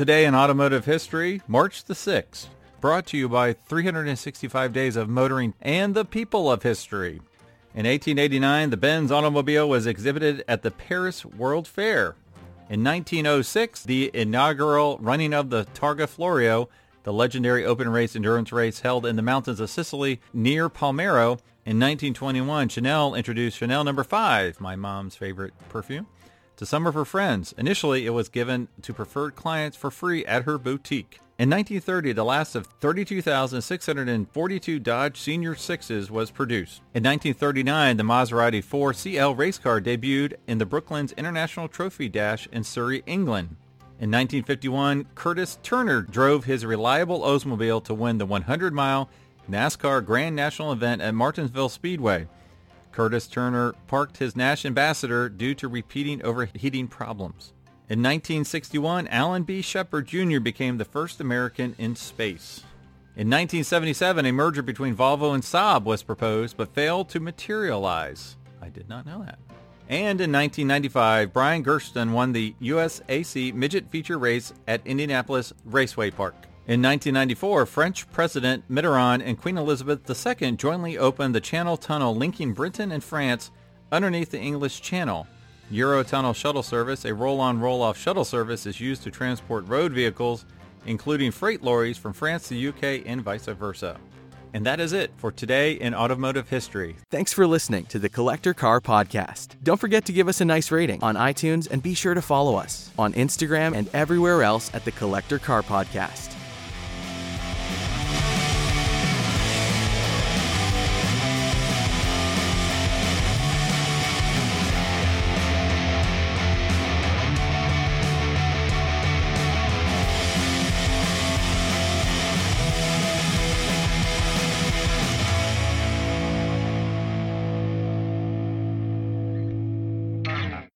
Today in automotive history, March the 6th, brought to you by 365 Days of Motoring and the People of History. In 1889, the Benz automobile was exhibited at the Paris World Fair. In 1906, the inaugural running of the Targa Florio, the legendary open race endurance race held in the mountains of Sicily near Palermo. In 1921, Chanel introduced Chanel Number no. 5, my mom's favorite perfume, to some of her friends. Initially, it was given to preferred clients for free at her boutique. In 1930, the last of 32,642 Dodge Senior 6s was produced. In 1939, the Maserati 4 CL race car debuted in the Brooklands International Trophy Dash in Surrey, England. In 1951, Curtis Turner drove his reliable Oldsmobile to win the 100-mile NASCAR Grand National event at Martinsville Speedway. Curtis Turner parked his Nash Ambassador due to repeating overheating problems. In 1961, Alan B. Shepard Jr. became the first American in space. In 1977, a merger between Volvo and Saab was proposed but failed to materialize. I did not know that. And in 1995, Brian Gerster won the USAC Midget Feature Race at Indianapolis Raceway Park. In 1994, French President Mitterrand and Queen Elizabeth II jointly opened the Channel Tunnel linking Britain and France underneath the English Channel. Eurotunnel shuttle service, a roll-on roll-off shuttle service, is used to transport road vehicles, including freight lorries from France to the UK and vice versa. And that is it for today in automotive history. Thanks for listening to the Collector Car Podcast. Don't forget to give us a nice rating on iTunes and be sure to follow us on Instagram and everywhere else at the Collector Car Podcast.